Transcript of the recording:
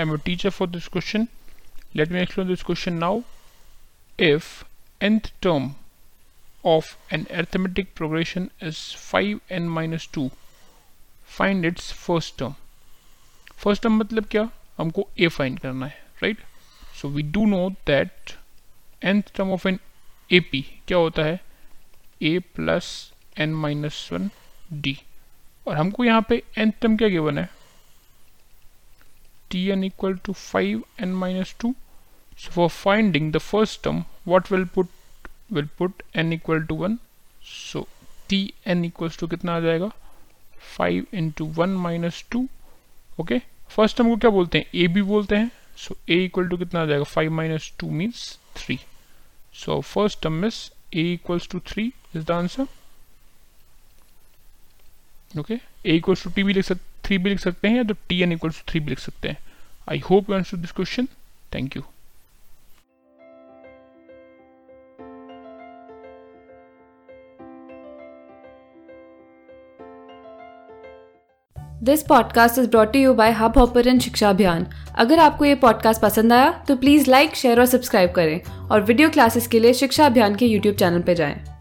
am a teacher for this question. Let me explain this question now. If nth term of an arithmetic progression is 5n minus 2, find its first term. First term मतलब क्या हमको a find करना है right? So we do know that nth term of an AP क्या होता है a plus n minus 1 d और हमको यहाँ पे nth term क्या गिवन है tn equal to 5n minus 2 so for finding the first term, what will put will put n equal to 1 so tn equals to कितना आ जाएगा? 5 into 1 minus 2 okay first term को क्या बोलते हैं? A B बोलते हैं. सो ए इक्वल टू कितना आ जाएगा? 5 minus two means 3 so first term is a equals to 3 is the answer okay a equals to t भी लिख सकते थ्री भी लिख सकते हैं या तो टी एन इक्वल्स थ्री भी लिख सकते हैं। I hope you answer this question thank you this podcast is brought you by Hubhopper Shiksha Abhiyan अगर आपको ये पॉडकास्ट पसंद आया तो प्लीज़ लाइक शेयर और सब्सक्राइब करें और वीडियो क्लासेस के लिए शिक्षा अभियान के यूट्यूब चैनल पर जाएँ।